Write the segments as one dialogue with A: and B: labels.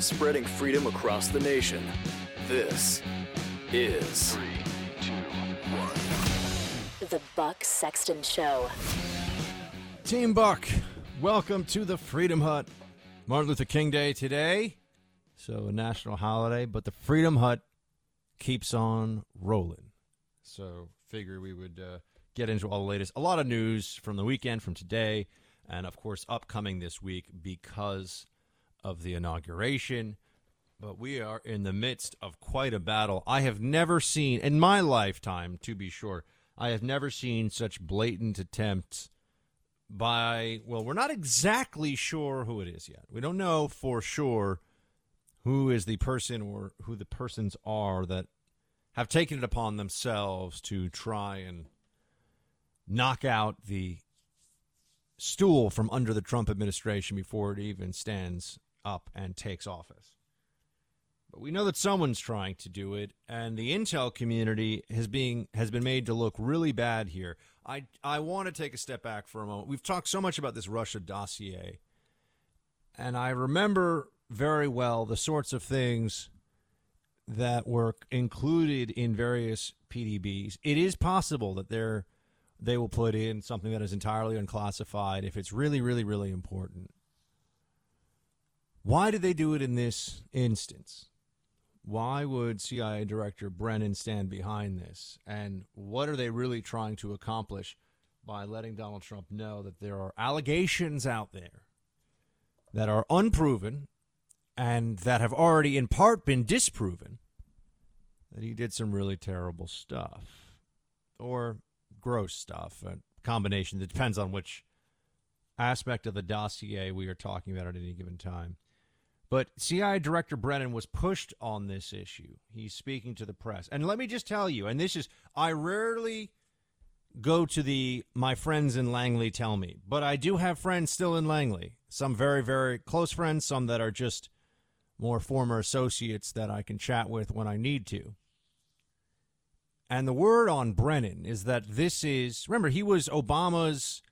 A: Spreading freedom across the nation. This is
B: The Buck Sexton Show.
C: Team Buck, welcome to the Freedom Hut. Martin Luther King Day today, so a national holiday, but the Freedom Hut keeps on rolling. So, figure we would uh, get into all the latest. A lot of news from the weekend, from today, and of course, upcoming this week because of the inauguration. But we are in the midst of quite a battle. I have never seen, in my lifetime, to be sure, I have never seen such blatant attempts by, well, we're not exactly sure who it is yet. We don't know for sure who is the person or who the persons are that have taken it upon themselves to try and knock out the stool from under the Trump administration before it even stands up and takes office. But we know that someone's trying to do it, and the intel community has being has been made to look really bad here. I I want to take a step back for a moment. We've talked so much about this Russia dossier, and I remember very well the sorts of things that were included in various PDBs. It is possible that they're they will put in something that is entirely unclassified if it's really, really, really important. Why did they do it in this instance? Why would CIA Director Brennan stand behind this? And what are they really trying to accomplish by letting Donald Trump know that there are allegations out there that are unproven and that have already in part been disproven that he did some really terrible stuff or gross stuff, a combination that depends on which aspect of the dossier we are talking about at any given time. But CIA Director Brennan was pushed on this issue. He's speaking to the press. And let me just tell you, and this is, I rarely go to the my friends in Langley tell me, but I do have friends still in Langley. Some very, very close friends, some that are just more former associates that I can chat with when I need to. And the word on Brennan is that this is, remember, he was Obama's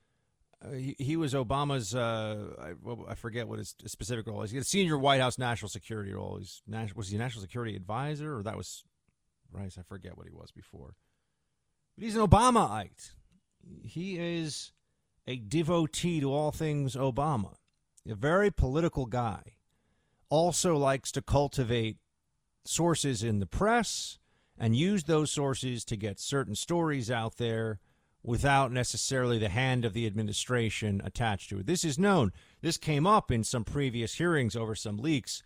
C: he, he, was Obama's. Uh, I, well, I, forget what his specific role is. He had a senior White House national security role. He's was he a national security advisor or that was Rice? I forget what he was before. But he's an Obamaite. He is a devotee to all things Obama. A very political guy. Also likes to cultivate sources in the press and use those sources to get certain stories out there without necessarily the hand of the administration attached to it. This is known. This came up in some previous hearings over some leaks.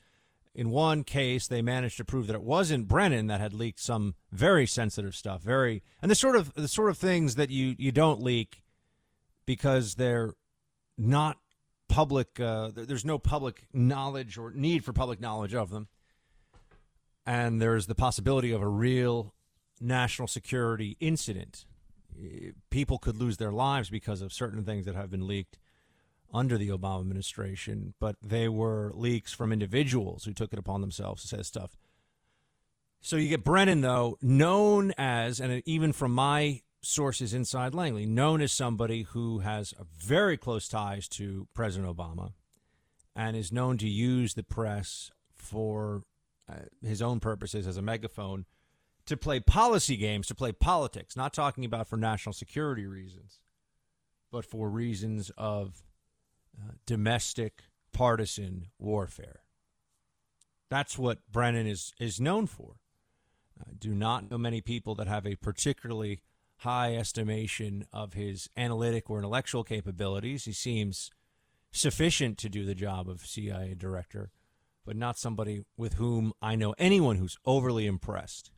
C: In one case, they managed to prove that it wasn't Brennan that had leaked some very sensitive stuff, very and the sort of the sort of things that you you don't leak because they're not public. Uh, there's no public knowledge or need for public knowledge of them, and there's the possibility of a real national security incident people could lose their lives because of certain things that have been leaked under the Obama administration, but they were leaks from individuals who took it upon themselves to say stuff. So you get Brennan, though, known as, and even from my sources inside Langley, known as somebody who has very close ties to President Obama and is known to use the press for uh, his own purposes as a megaphone to play policy games, to play politics, not talking about for national security reasons, but for reasons of uh, domestic partisan warfare. That's what Brennan is, is known for. I do not know many people that have a particularly high estimation of his analytic or intellectual capabilities. He seems sufficient to do the job of CIA director, but not somebody with whom I know anyone who's overly impressed.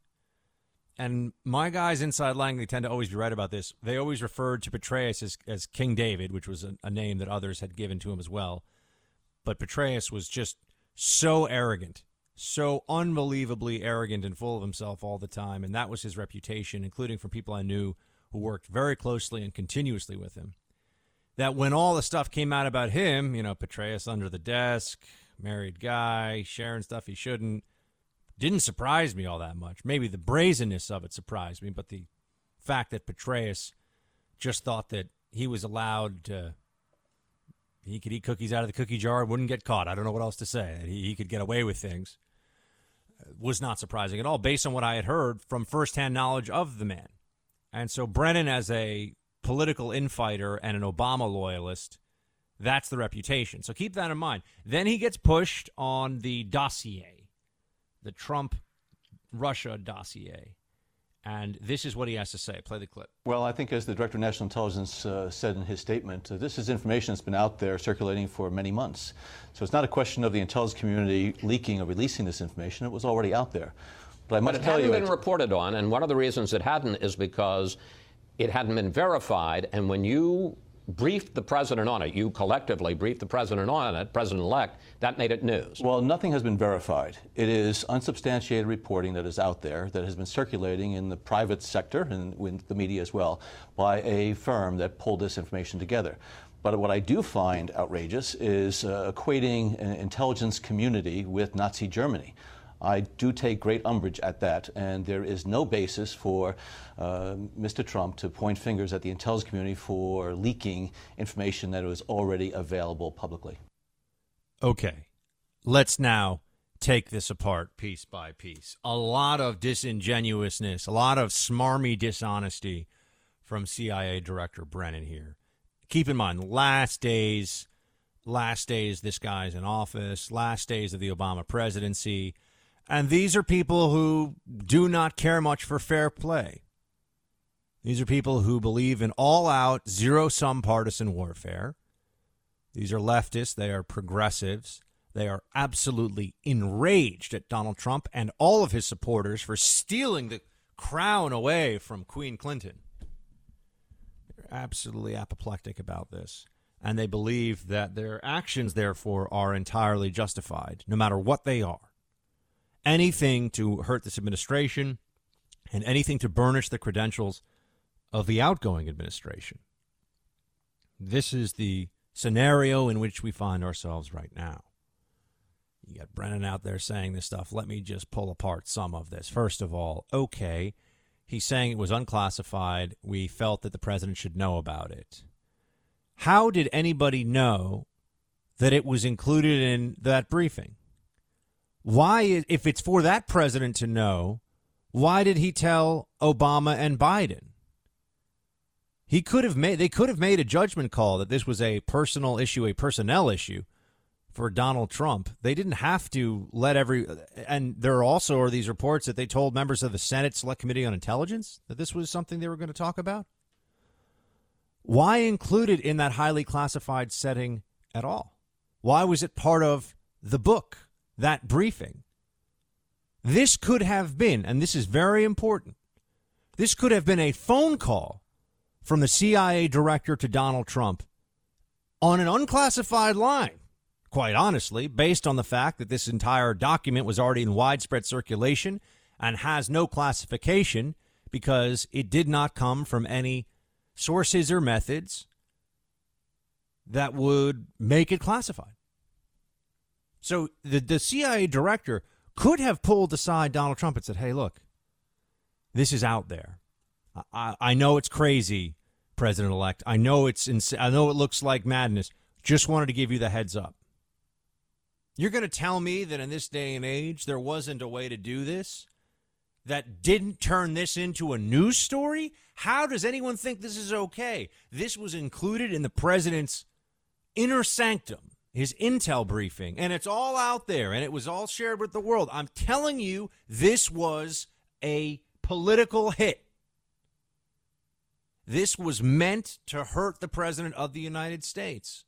C: And my guys inside Langley tend to always be right about this. They always referred to Petraeus as, as King David, which was a, a name that others had given to him as well. But Petraeus was just so arrogant, so unbelievably arrogant and full of himself all the time. And that was his reputation, including from people I knew who worked very closely and continuously with him. That when all the stuff came out about him, you know, Petraeus under the desk, married guy, sharing stuff he shouldn't, didn't surprise me all that much. Maybe the brazenness of it surprised me, but the fact that Petraeus just thought that he was allowed to he could eat cookies out of the cookie jar and wouldn't get caught. I don't know what else to say. He, he could get away with things. Uh, was not surprising at all, based on what I had heard from firsthand knowledge of the man. And so Brennan, as a political infighter and an Obama loyalist, that's the reputation. So keep that in mind. Then he gets pushed on the dossier, the Trump Russia dossier. And this is what he has to say. Play the clip.
D: Well, I think, as the Director of National Intelligence uh, said in his statement, uh, this is information that's been out there circulating for many months. So it's not a question of the intelligence community leaking or releasing this information. It was already out there.
E: But I must but it tell hadn't you, been reported on, and one of the reasons it hadn't is because it hadn't been verified. And when you briefed the president on it, you collectively briefed the president on it, president elect, that made it news.
D: Well, nothing has been verified. It is unsubstantiated reporting that is out there that has been circulating in the private sector and with the media as well by a firm that pulled this information together. But what I do find outrageous is uh, equating an intelligence community with Nazi Germany. I do take great umbrage at that, and there is no basis for uh, Mr. Trump to point fingers at the intelligence community for leaking information that was already available publicly.
C: Okay, let's now take this apart piece by piece. A lot of disingenuousness, a lot of smarmy dishonesty from CIA Director Brennan here. Keep in mind, last days, last days this guy's in office, last days of the Obama presidency. And these are people who do not care much for fair play. These are people who believe in all out, zero sum partisan warfare. These are leftists. They are progressives. They are absolutely enraged at Donald Trump and all of his supporters for stealing the crown away from Queen Clinton. They're absolutely apoplectic about this. And they believe that their actions, therefore, are entirely justified, no matter what they are anything to hurt this administration and anything to burnish the credentials of the outgoing administration. This is the scenario in which we find ourselves right now. You got Brennan out there saying this stuff. Let me just pull apart some of this. First of all, okay, he's saying it was unclassified. We felt that the president should know about it. How did anybody know that it was included in that briefing? Why, if it's for that president to know, why did he tell Obama and Biden? He could have made they could have made a judgment call that this was a personal issue, a personnel issue for Donald Trump. They didn't have to let every and there are also are these reports that they told members of the Senate Select Committee on Intelligence that this was something they were going to talk about. Why include it in that highly classified setting at all? Why was it part of the book? That briefing. This could have been, and this is very important, this could have been a phone call from the CIA director to Donald Trump on an unclassified line, quite honestly, based on the fact that this entire document was already in widespread circulation and has no classification because it did not come from any sources or methods that would make it classified. So the, the CIA director could have pulled aside Donald Trump and said, hey, look, this is out there. I, I know it's crazy, President elect. I know it's ins- I know it looks like madness. Just wanted to give you the heads up. You're going to tell me that in this day and age there wasn't a way to do this that didn't turn this into a news story? How does anyone think this is okay? This was included in the president's inner sanctum his intel briefing, and it's all out there and it was all shared with the world. I'm telling you, this was a political hit. This was meant to hurt the President of the United States.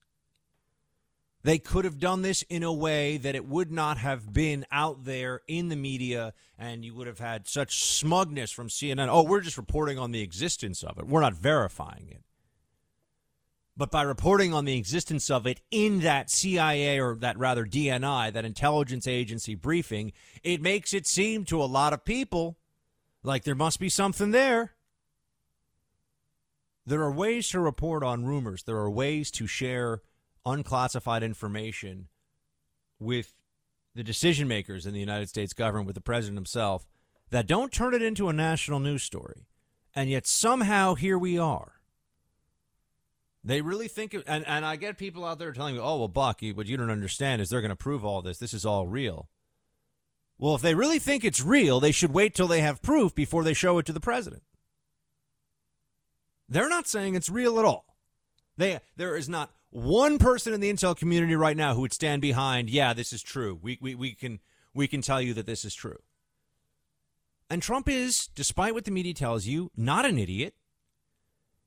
C: They could have done this in a way that it would not have been out there in the media, and you would have had such smugness from CNN. Oh, we're just reporting on the existence of it, we're not verifying it. But by reporting on the existence of it in that CIA or that rather DNI, that intelligence agency briefing, it makes it seem to a lot of people like there must be something there. There are ways to report on rumors, there are ways to share unclassified information with the decision makers in the United States government, with the president himself, that don't turn it into a national news story. And yet somehow here we are. They really think, and, and I get people out there telling me, oh, well, Buck, what you don't understand is they're going to prove all this. This is all real. Well, if they really think it's real, they should wait till they have proof before they show it to the president. They're not saying it's real at all. They, there is not one person in the intel community right now who would stand behind, yeah, this is true. We, we, we, can, we can tell you that this is true. And Trump is, despite what the media tells you, not an idiot.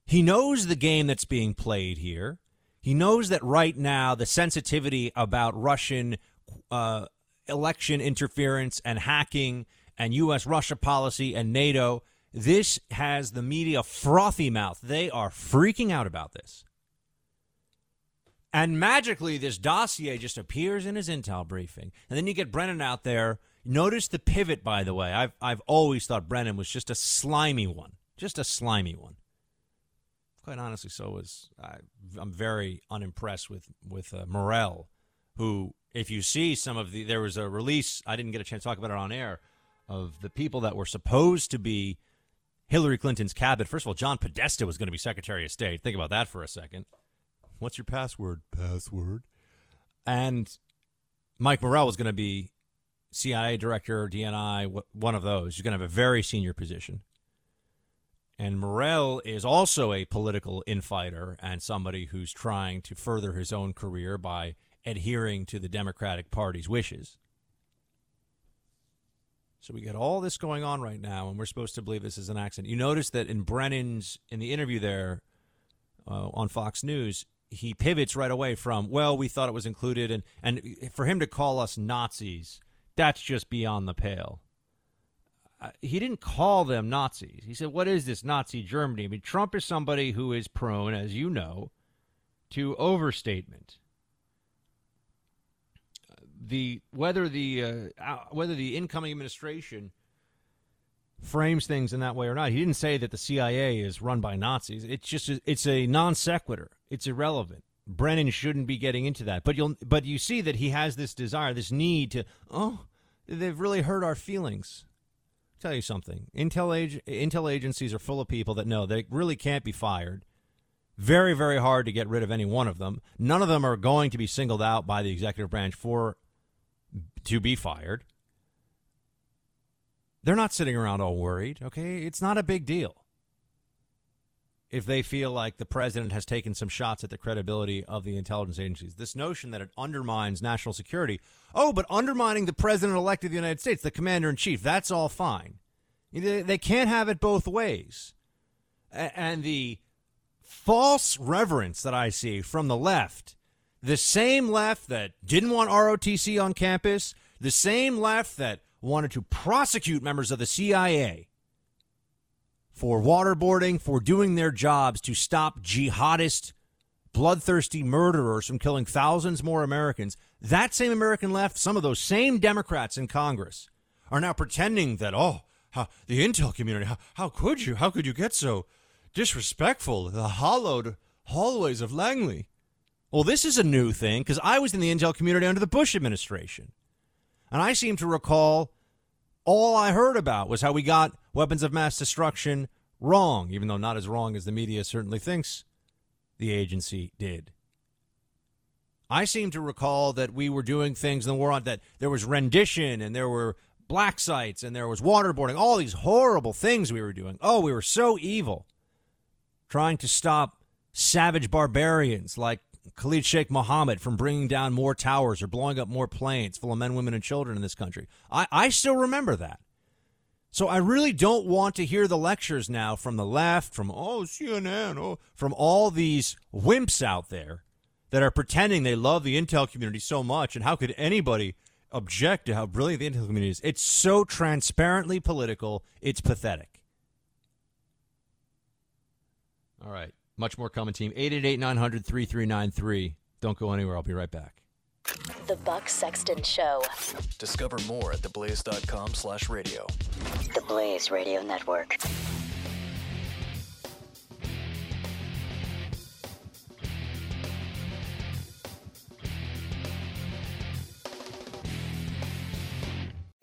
C: He knows the game that's being played here. He knows that right now the sensitivity about Russian uh, election interference and hacking and U.S. Russia policy and NATO, this has the media frothy mouth. They are freaking out about this. And magically, this dossier just appears in his intel briefing. And then you get Brennan out there. Notice the pivot, by the way. I've, I've always thought Brennan was just a slimy one, just a slimy one. Quite honestly, so was I, I'm very unimpressed with with uh, Morell, who, if you see some of the, there was a release. I didn't get a chance to talk about it on air of the people that were supposed to be Hillary Clinton's cabinet. First of all, John Podesta was going to be Secretary of State. Think about that for a second. What's your password? Password. And Mike Morell was going to be CIA director, DNI, one of those. He's going to have a very senior position. And Morell is also a political infighter and somebody who's trying to further his own career by adhering to the Democratic Party's wishes. So we got all this going on right now, and we're supposed to believe this is an accident. You notice that in Brennan's in the interview there uh, on Fox News, he pivots right away from well we thought it was included and and for him to call us nazis that's just beyond the pale he didn't call them nazis he said what is this nazi germany i mean trump is somebody who is prone as you know to overstatement the whether the uh, whether the incoming administration frames things in that way or not. He didn't say that the CIA is run by Nazis. It's just it's a non sequitur. It's irrelevant. Brennan shouldn't be getting into that. But you'll but you see that he has this desire, this need to oh, they've really hurt our feelings. Tell you something. Intel ag- intel agencies are full of people that know they really can't be fired. Very very hard to get rid of any one of them. None of them are going to be singled out by the executive branch for to be fired. They're not sitting around all worried, okay? It's not a big deal. If they feel like the president has taken some shots at the credibility of the intelligence agencies, this notion that it undermines national security. Oh, but undermining the president elect of the United States, the commander in chief, that's all fine. They can't have it both ways. And the false reverence that I see from the left, the same left that didn't want ROTC on campus, the same left that wanted to prosecute members of the CIA for waterboarding, for doing their jobs to stop jihadist, bloodthirsty murderers from killing thousands more Americans. That same American left, some of those same Democrats in Congress, are now pretending that, oh, how, the intel community, how, how could you? How could you get so disrespectful? The hollowed hallways of Langley. Well, this is a new thing because I was in the intel community under the Bush administration. And I seem to recall all I heard about was how we got weapons of mass destruction wrong, even though not as wrong as the media certainly thinks the agency did. I seem to recall that we were doing things in the war on that there was rendition and there were black sites and there was waterboarding, all these horrible things we were doing. Oh, we were so evil. Trying to stop savage barbarians like Khalid Sheikh Mohammed from bringing down more towers or blowing up more planes full of men, women, and children in this country. I, I still remember that. So I really don't want to hear the lectures now from the left, from oh CNN, oh, from all these wimps out there that are pretending they love the intel community so much. And how could anybody object to how brilliant the intel community is? It's so transparently political. It's pathetic. All right. Much more coming, team. 888 900 3393. Don't go anywhere. I'll be right back.
B: The Buck Sexton Show.
A: Discover more at theblaze.com slash radio.
B: The Blaze Radio Network.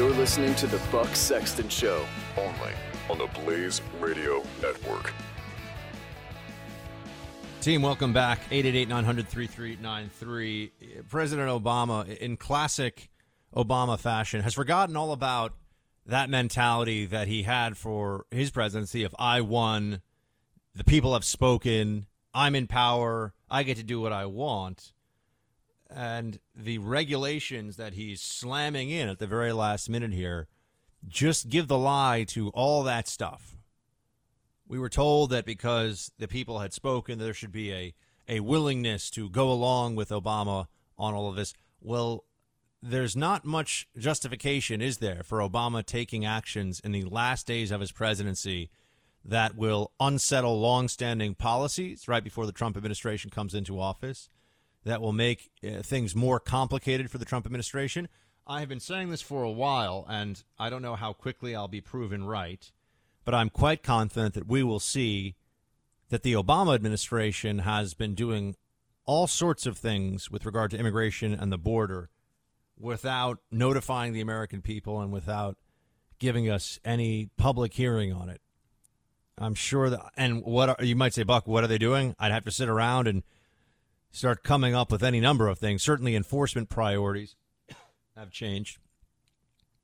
A: You're listening to the Buck Sexton Show, only on the Blaze Radio Network.
C: Team, welcome back. 888 900 3393. President Obama, in classic Obama fashion, has forgotten all about that mentality that he had for his presidency of I won, the people have spoken, I'm in power, I get to do what I want. And the regulations that he's slamming in at the very last minute here just give the lie to all that stuff. We were told that because the people had spoken, there should be a, a willingness to go along with Obama on all of this. Well, there's not much justification, is there, for Obama taking actions in the last days of his presidency that will unsettle longstanding policies right before the Trump administration comes into office, that will make uh, things more complicated for the Trump administration? I have been saying this for a while, and I don't know how quickly I'll be proven right, but I'm quite confident that we will see that the Obama administration has been doing all sorts of things with regard to immigration and the border without notifying the American people and without giving us any public hearing on it. I'm sure that, and what are, you might say, Buck, what are they doing? I'd have to sit around and start coming up with any number of things. Certainly, enforcement priorities have changed.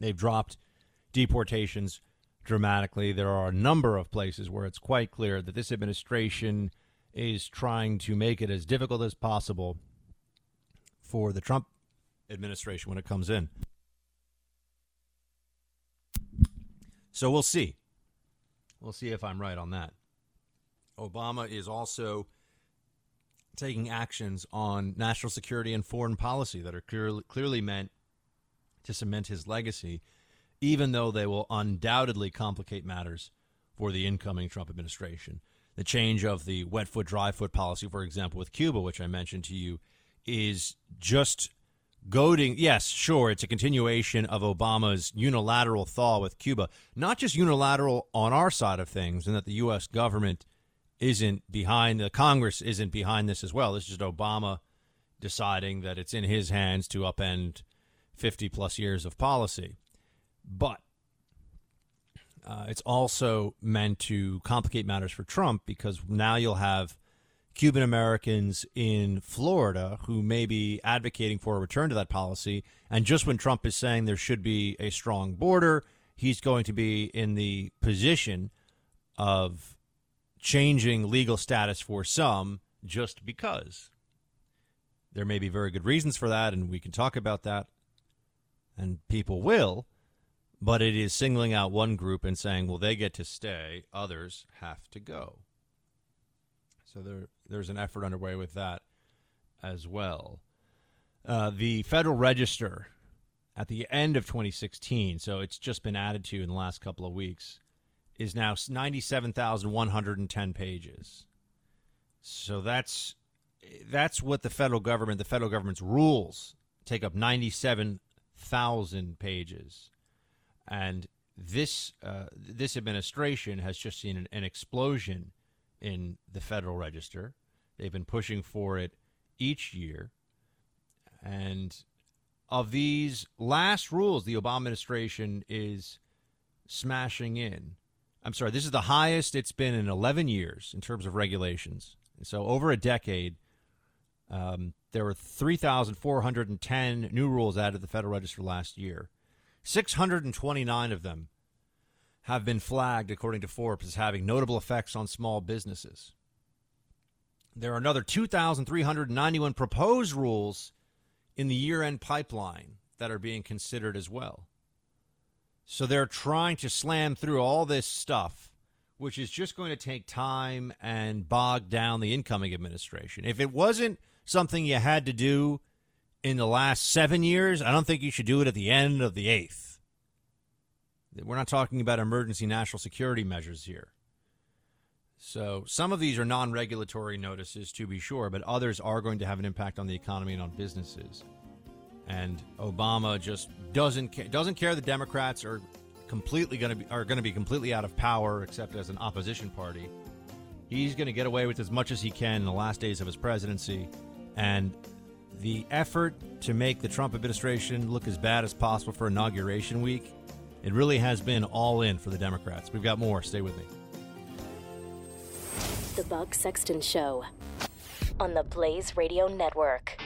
C: They've dropped deportations dramatically. There are a number of places where it's quite clear that this administration is trying to make it as difficult as possible for the Trump administration when it comes in. So we'll see. We'll see if I'm right on that. Obama is also taking actions on national security and foreign policy that are clearly, clearly meant to cement his legacy, even though they will undoubtedly complicate matters for the incoming Trump administration. The change of the wet foot, dry foot policy, for example, with Cuba, which I mentioned to you, is just goading. Yes, sure, it's a continuation of Obama's unilateral thaw with Cuba, not just unilateral on our side of things, and that the U.S. government isn't behind, the Congress isn't behind this as well. This is just Obama deciding that it's in his hands to upend 50 plus years of policy. But uh, it's also meant to complicate matters for Trump because now you'll have Cuban Americans in Florida who may be advocating for a return to that policy. And just when Trump is saying there should be a strong border, he's going to be in the position of changing legal status for some just because. There may be very good reasons for that, and we can talk about that, and people will, but it is singling out one group and saying, well, they get to stay, others have to go. So there, there's an effort underway with that as well. Uh, the Federal Register at the end of 2016, so it's just been added to in the last couple of weeks, is now 97,110 pages. So that's that's what the federal government, the federal government's rules take up 97,000 pages. And this uh, this administration has just seen an, an explosion in the Federal Register. They've been pushing for it each year. And of these last rules, the Obama administration is smashing in. I'm sorry, this is the highest it's been in 11 years in terms of regulations. So, over a decade, um, there were 3,410 new rules added to the Federal Register last year. 629 of them have been flagged, according to Forbes, as having notable effects on small businesses. There are another 2,391 proposed rules in the year end pipeline that are being considered as well. So they're trying to slam through all this stuff, which is just going to take time and bog down the incoming administration. If it wasn't something you had to do in the last seven years, I don't think you should do it at the end of the eighth. We're not talking about emergency national security measures here. So some of these are non regulatory notices, to be sure, but others are going to have an impact on the economy and on businesses. And Obama just doesn't ca- doesn't care. The Democrats are completely going to be are going to be completely out of power, except as an opposition party. He's going to get away with as much as he can in the last days of his presidency, and the effort to make the Trump administration look as bad as possible for inauguration week it really has been all in for the Democrats. We've got more. Stay with me.
B: The Buck Sexton Show on the Blaze Radio Network.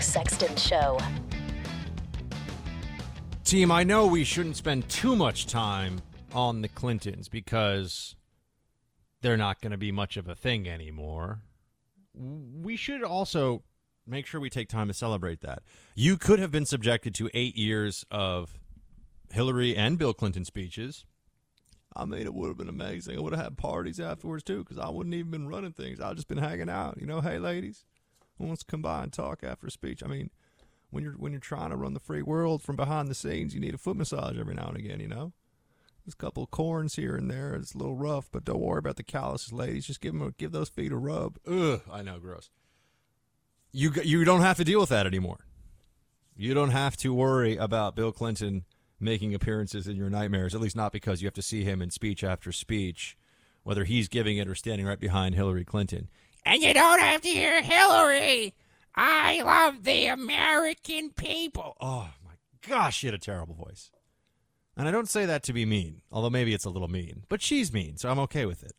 B: Sexton Show.
C: Team, I know we shouldn't spend too much time on the Clintons because they're not going to be much of a thing anymore. We should also make sure we take time to celebrate that. You could have been subjected to eight years of Hillary and Bill Clinton speeches. I mean, it would have been amazing. I would have had parties afterwards too, because I wouldn't even been running things. I'd just been hanging out. You know, hey ladies, who wants to come by and talk after speech? I mean, when you're when you're trying to run the free world from behind the scenes, you need a foot massage every now and again. You know, there's a couple of corns here and there. It's a little rough, but don't worry about the calluses, ladies. Just give them a, give those feet a rub. Ugh, I know, gross. You you don't have to deal with that anymore. You don't have to worry about Bill Clinton making appearances in your nightmares. At least not because you have to see him in speech after speech, whether he's giving it or standing right behind Hillary Clinton.
F: And you don't have to hear Hillary. I love the American people.
C: Oh, my gosh, she had a terrible voice. And I don't say that to be mean, although maybe it's a little mean. But she's mean, so I'm okay with it.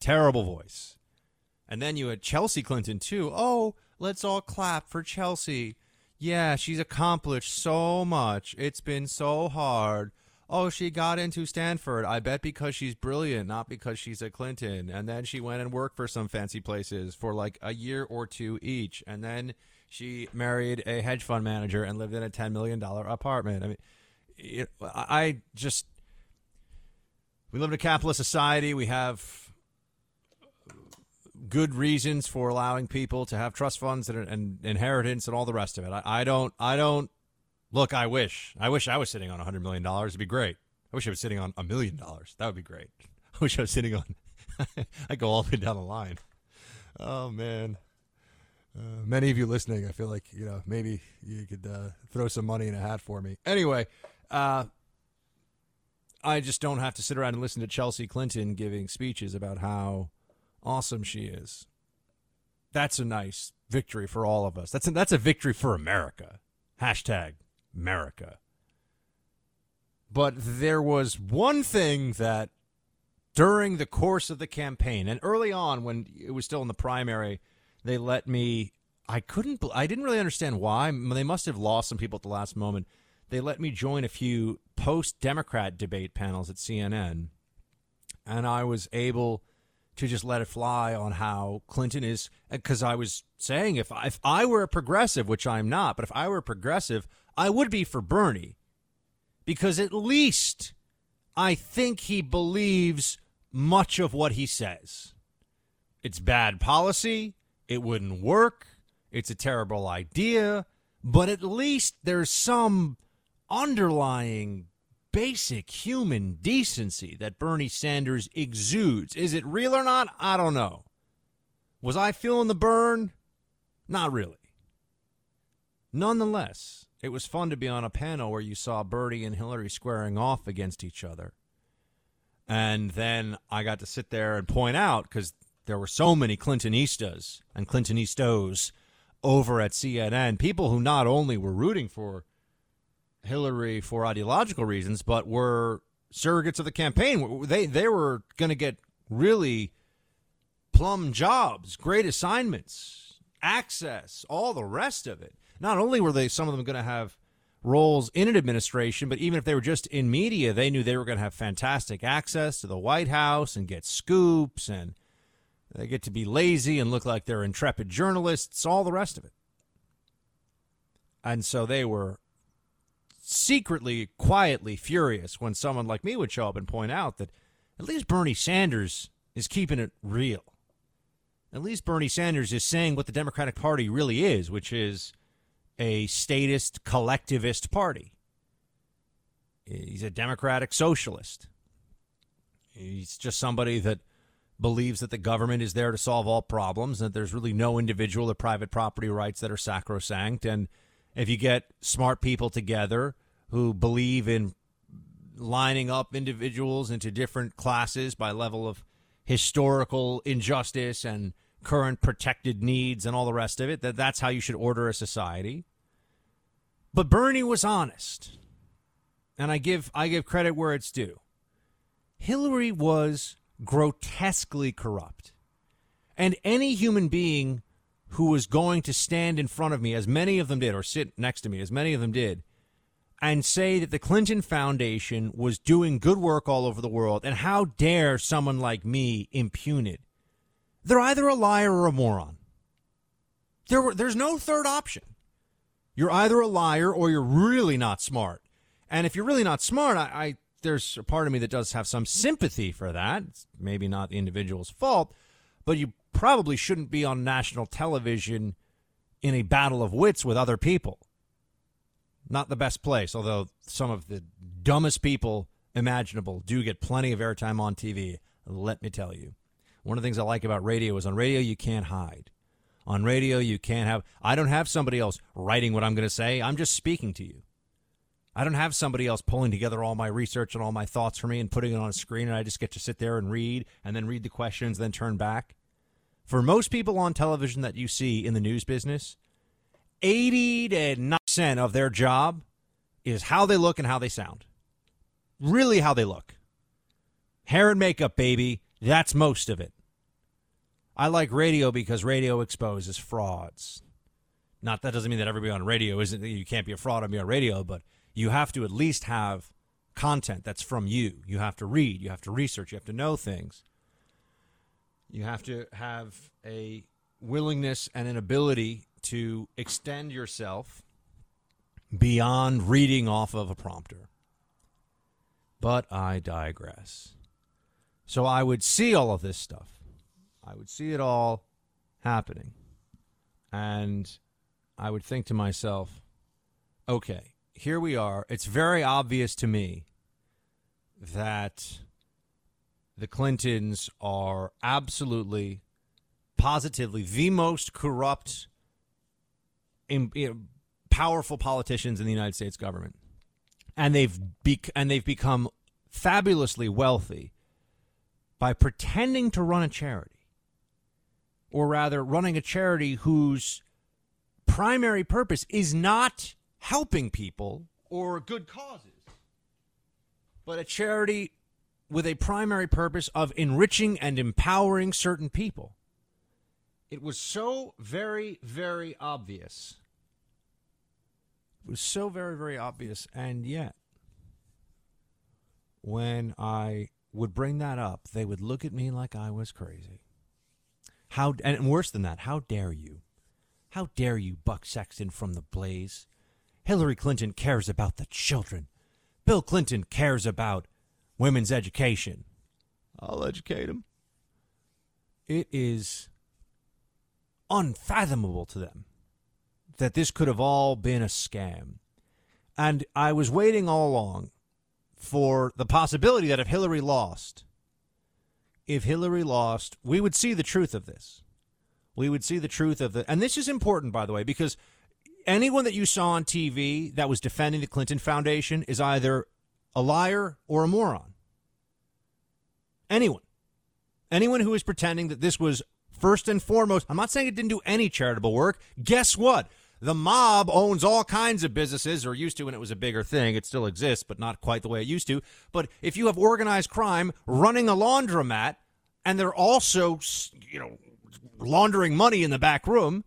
C: Terrible voice. And then you had Chelsea Clinton, too. Oh, let's all clap for Chelsea. Yeah, she's accomplished so much. It's been so hard oh, she got into Stanford. I bet because she's brilliant, not because she's a Clinton. And then she went and worked for some fancy places for like a year or two each. And then she married a hedge fund manager and lived in a $10 million apartment. I mean, I just, we live in a capitalist society. We have good reasons for allowing people to have trust funds and, and inheritance and all the rest of it. I, I don't, I don't Look, I wish. I wish I was sitting on $100 million. It'd be great. I wish I was sitting on a million dollars. That would be great. I wish I was sitting on, I go all the way down the line. Oh, man. Uh, many of you listening, I feel like, you know, maybe you could uh, throw some money in a hat for me. Anyway, uh, I just don't have to sit around and listen to Chelsea Clinton giving speeches about how awesome she is. That's a nice victory for all of us. That's a, that's a victory for America. Hashtag America. But there was one thing that during the course of the campaign and early on when it was still in the primary, they let me. I couldn't. I didn't really understand why. They must have lost some people at the last moment. They let me join a few post Democrat debate panels at CNN, and I was able to just let it fly on how Clinton is. Uh, because I was saying if I, if I were a progressive, which I'm not, but if I were a progressive, I would be for Bernie because at least I think he believes much of what he says. It's bad policy. It wouldn't work. It's a terrible idea. But at least there's some underlying basic human decency that Bernie Sanders exudes. Is it real or not? I don't know. Was I feeling the burn? Not really. Nonetheless, it was fun to be on a panel where you saw Bernie and Hillary squaring off against each other. And then I got to sit there and point out because there were so many Clintonistas and Clintonistos over at CNN, people who not only were rooting for Hillary for ideological reasons, but were surrogates of the campaign. They they were going to get really plum jobs, great assignments, access, all the rest of it. Not only were they some of them going to have roles in an administration, but even if they were just in media, they knew they were going to have fantastic access to the White House and get scoops and they get to be lazy and look like they're intrepid journalists, all the rest of it. And so they were secretly, quietly furious when someone like me would show up and point out that at least Bernie Sanders is keeping it real. At least Bernie Sanders is saying what the Democratic Party really is, which is a statist, collectivist party. He's a democratic socialist. He's just somebody that believes that the government is there to solve all problems, that there's really no individual or private property rights that are sacrosanct. And if you get smart people together who believe in lining up individuals into different classes by level of historical injustice and current protected needs and all the rest of it that that's how you should order a society. But Bernie was honest and I give I give credit where it's due. Hillary was grotesquely corrupt and any human being who was going to stand in front of me, as many of them did, or sit next to me, as many of them did, and say that the Clinton Foundation was doing good work all over the world, and how dare someone like me impugn it? They're either a liar or a moron. There were, there's no third option. You're either a liar or you're really not smart. And if you're really not smart, I, I there's a part of me that does have some sympathy for that. It's maybe not the individual's fault, but you probably shouldn't be on national television in a battle of wits with other people. Not the best place, although some of the dumbest people imaginable do get plenty of airtime on TV. Let me tell you. One of the things I like about radio is on radio, you can't hide. On radio, you can't have, I don't have somebody else writing what I'm going to say. I'm just speaking to you. I don't have somebody else pulling together all my research and all my thoughts for me and putting it on a screen, and I just get to sit there and read and then read the questions, then turn back. For most people on television that you see in the news business, 80 to 90% of their job is how they look and how they sound. Really, how they look. Hair and makeup, baby. That's most of it. I like radio because radio exposes frauds. Not that doesn't mean that everybody on radio isn't, you can't be a fraud on be on radio, but you have to at least have content that's from you. You have to read, you have to research, you have to know things. You have to have a willingness and an ability to extend yourself beyond reading off of a prompter. But I digress. So I would see all of this stuff. I would see it all happening. And I would think to myself, okay, here we are. It's very obvious to me that the Clintons are absolutely, positively the most corrupt, in, know, powerful politicians in the United States government, and they've and they've become fabulously wealthy by pretending to run a charity, or rather, running a charity whose primary purpose is not helping people or good causes, but a charity with a primary purpose of enriching and empowering certain people. It was so very, very obvious. It was so very, very obvious. And yet, when I would bring that up, they would look at me like I was crazy. How and worse than that, how dare you? How dare you, Buck Sexton from the Blaze? Hillary Clinton cares about the children. Bill Clinton cares about women's education. I'll educate them. It is unfathomable to them that this could have all been a scam. And I was waiting all along for the possibility that if Hillary lost, if Hillary lost, we would see the truth of this. We would see the truth of the, and this is important, by the way, because anyone that you saw on TV that was defending the Clinton Foundation is either a liar or a moron. Anyone. Anyone who is pretending that this was first and foremost, I'm not saying it didn't do any charitable work. Guess what? The mob owns all kinds of businesses, or used to when it was a bigger thing. It still exists, but not quite the way it used to. But if you have organized crime running a laundromat, and they're also, you know, laundering money in the back room,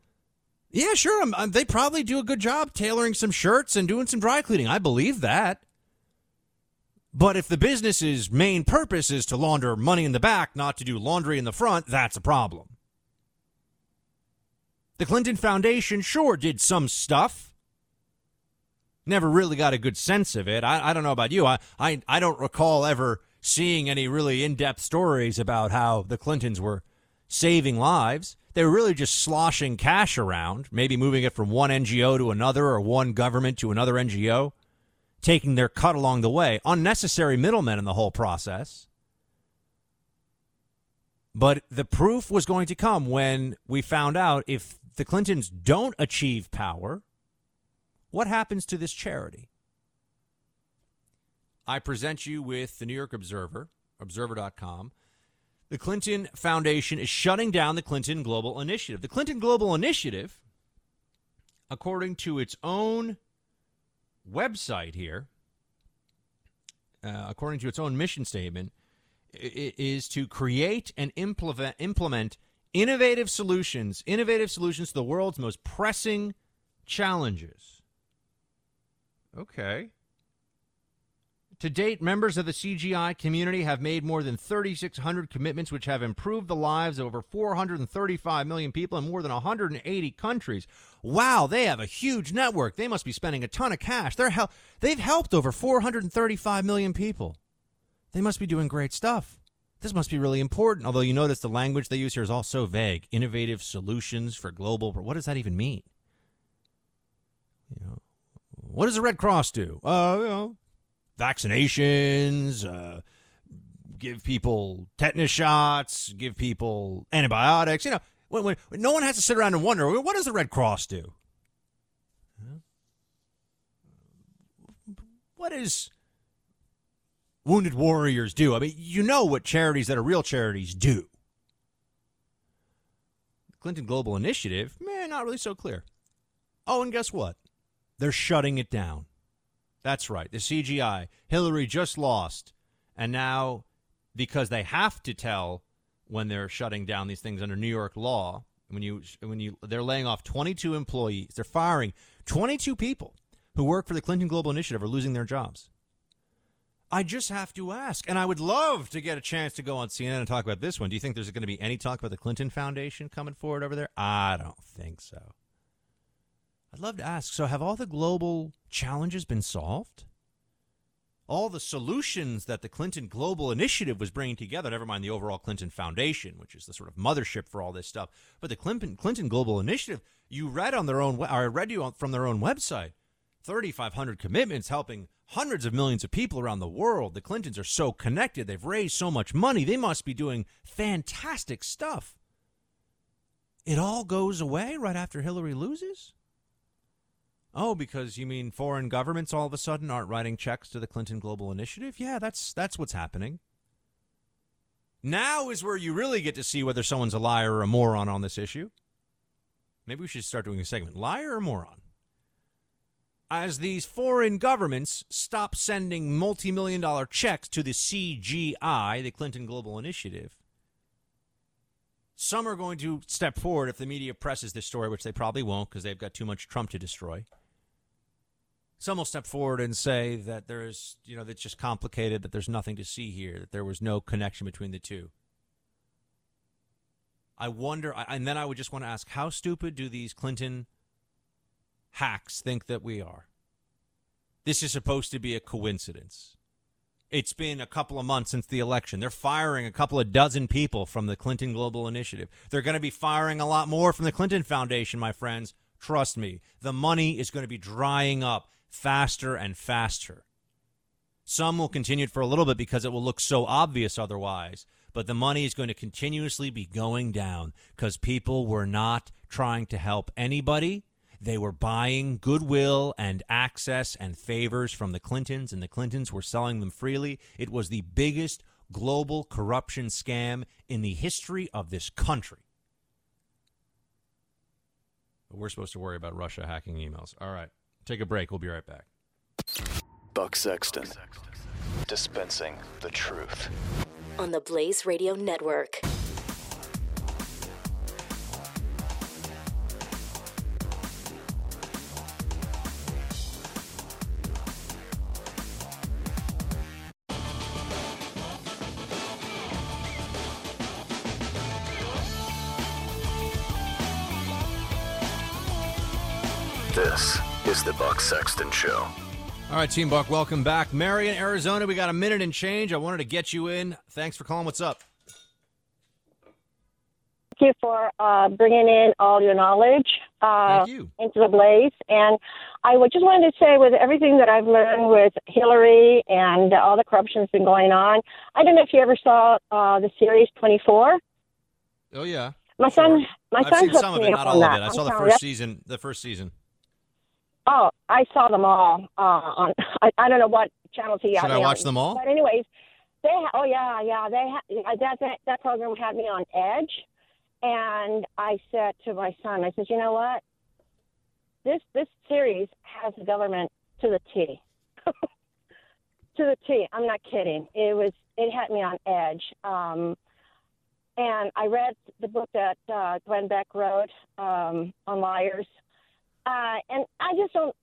C: yeah, sure, I'm, I'm, they probably do a good job tailoring some shirts and doing some dry cleaning. I believe that. But if the business's main purpose is to launder money in the back, not to do laundry in the front, that's a problem. The Clinton Foundation sure did some stuff. Never really got a good sense of it. I, I don't know about you. I, I, I don't recall ever seeing any really in depth stories about how the Clintons were saving lives. They were really just sloshing cash around, maybe moving it from one NGO to another or one government to another NGO, taking their cut along the way. Unnecessary middlemen in the whole process. But the proof was going to come when we found out if the Clintons don't achieve power, what happens to this charity? I present you with the New York Observer, observer.com. The Clinton Foundation is shutting down the Clinton Global Initiative. The Clinton Global Initiative, according to its own website here, uh, according to its own mission statement, is to create and implement, implement innovative solutions, innovative solutions to the world's most pressing challenges. Okay. To date, members of the CGI community have made more than 3,600 commitments, which have improved the lives of over 435 million people in more than 180 countries. Wow, they have a huge network. They must be spending a ton of cash. They're hel- they've helped over 435 million people. They must be doing great stuff. This must be really important. Although you notice the language they use here is all so vague. Innovative solutions for global. What does that even mean? You know, what does the Red Cross do? Uh, you know, vaccinations. Uh, give people tetanus shots. Give people antibiotics. You know, when, when, when no one has to sit around and wonder what does the Red Cross do. What is Wounded Warriors do. I mean, you know what charities that are real charities do. Clinton Global Initiative, man, not really so clear. Oh, and guess what? They're shutting it down. That's right. The CGI. Hillary just lost. And now, because they have to tell when they're shutting down these things under New York law, when you when you they're laying off 22 employees, they're firing 22 people who work for the Clinton Global Initiative are losing their jobs. I just have to ask, and I would love to get a chance to go on CNN and talk about this one. Do you think there's going to be any talk about the Clinton Foundation coming forward over there? I don't think so. I'd love to ask. So, have all the global challenges been solved? All the solutions that the Clinton Global Initiative was bringing together, never mind the overall Clinton Foundation, which is the sort of mothership for all this stuff, but the Clinton, Clinton Global Initiative, you read on their own, I read you from their own website, 3,500 commitments helping hundreds of millions of people around the world. The Clintons are so connected. They've raised so much money. They must be doing fantastic stuff. It all goes away right after Hillary loses? Oh, because you mean foreign governments all of a sudden aren't writing checks to the Clinton Global Initiative? Yeah, that's that's what's happening. Now is where you really get to see whether someone's a liar or a moron on this issue. Maybe we should start doing a segment. Liar or moron? as these foreign governments stop sending multi million dollar checks to the CGI, the Clinton Global Initiative, some are going to step forward if the media presses this story, which they probably won't because they've got too much Trump to destroy. Some will step forward and say that there's, you know, that's just complicated, that there's nothing to see here, that there was no connection between the two. I wonder, and then I would just want to ask how stupid do these Clinton hacks think that we are. This is supposed to be a coincidence. It's been a couple of months since the election. They're firing a couple of dozen people from the Clinton Global Initiative. They're going to be firing a lot more from the Clinton Foundation, my friends. Trust me. The money is going to be drying up faster and faster. Some will continue it for a little bit because it will look so obvious otherwise. But the money is going to continuously be going down because people were not trying to help anybody. They were buying goodwill and access and favors from the Clintons, and the Clintons were selling them freely. It was the biggest global corruption scam in the history of this country. But we're supposed to worry about Russia hacking emails. All right. Take a break. We'll be right back.
A: Buck Sexton. Dispensing the truth.
B: On the Blaze Radio Network.
A: Sexton Show.
C: All right, Team Buck, welcome back. Marion, Arizona, we got a minute and change. I wanted to get you in. Thanks for calling. What's up?
G: Thank you for uh, bringing in all your knowledge uh,
C: you.
G: into the blaze. And I would just wanted to say, with everything that I've learned with Hillary and all the corruption that's been going on, I don't know if you ever saw uh, the series 24.
C: Oh, yeah.
G: My son, my
C: I've
G: son
C: seen
G: hooked
C: some of
G: me
C: it,
G: up
C: not
G: on
C: all of
G: that.
C: it. I
G: I'm
C: saw the first season. The first season.
G: Oh, I saw them all uh, on. I, I don't know what channels he
C: Should I watch
G: on.
C: them all?
G: But anyways, they. Ha- oh yeah, yeah. They ha- that that that program had me on edge, and I said to my son, I said, you know what? This this series has the government to the T. to the T. I'm not kidding. It was. It had me on edge. Um, and I read the book that uh, Glenn Beck wrote um, on liars. Uh, and I just don't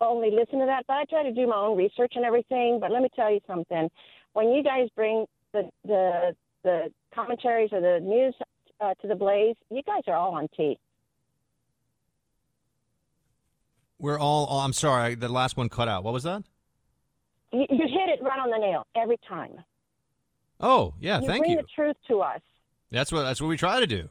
G: only listen to that, but I try to do my own research and everything. But let me tell you something: when you guys bring the the the commentaries or the news uh, to the blaze, you guys are all on T.
C: We're all. Oh, I'm sorry. The last one cut out. What was that?
G: You, you hit it right on the nail every time.
C: Oh, yeah.
G: you
C: thank
G: bring
C: you.
G: Bring the truth to us.
C: That's what. That's what we try to do.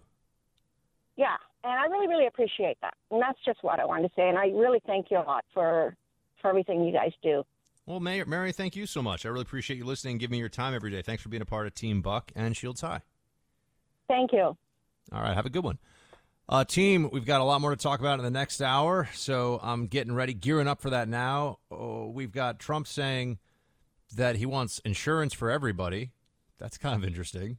G: And I really, really appreciate that. And that's just what I wanted to say. And I really thank you a lot for for everything you guys do.
C: Well, Mayor, Mary, thank you so much. I really appreciate you listening and giving me your time every day. Thanks for being a part of Team Buck and Shields High.
G: Thank you.
C: All right, have a good one. Uh, team, we've got a lot more to talk about in the next hour, so I'm getting ready, gearing up for that now. Oh, we've got Trump saying that he wants insurance for everybody. That's kind of interesting.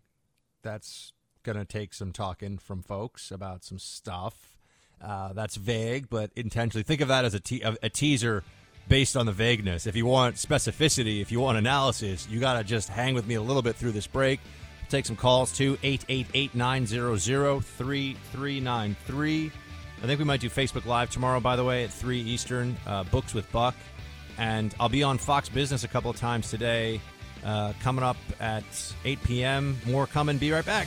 C: That's going to take some talking from folks about some stuff. Uh, that's vague, but intentionally. Think of that as a, te- a, teaser based on the vagueness. If you want specificity, if you want analysis, you got to just hang with me a little bit through this break. Take some calls to 888 900 3393. I think we might do Facebook Live tomorrow, by the way, at 3 Eastern, uh, Books with Buck. And I'll be on Fox Business a couple of times today, uh, coming up at 8 p.m. More coming. Be right back.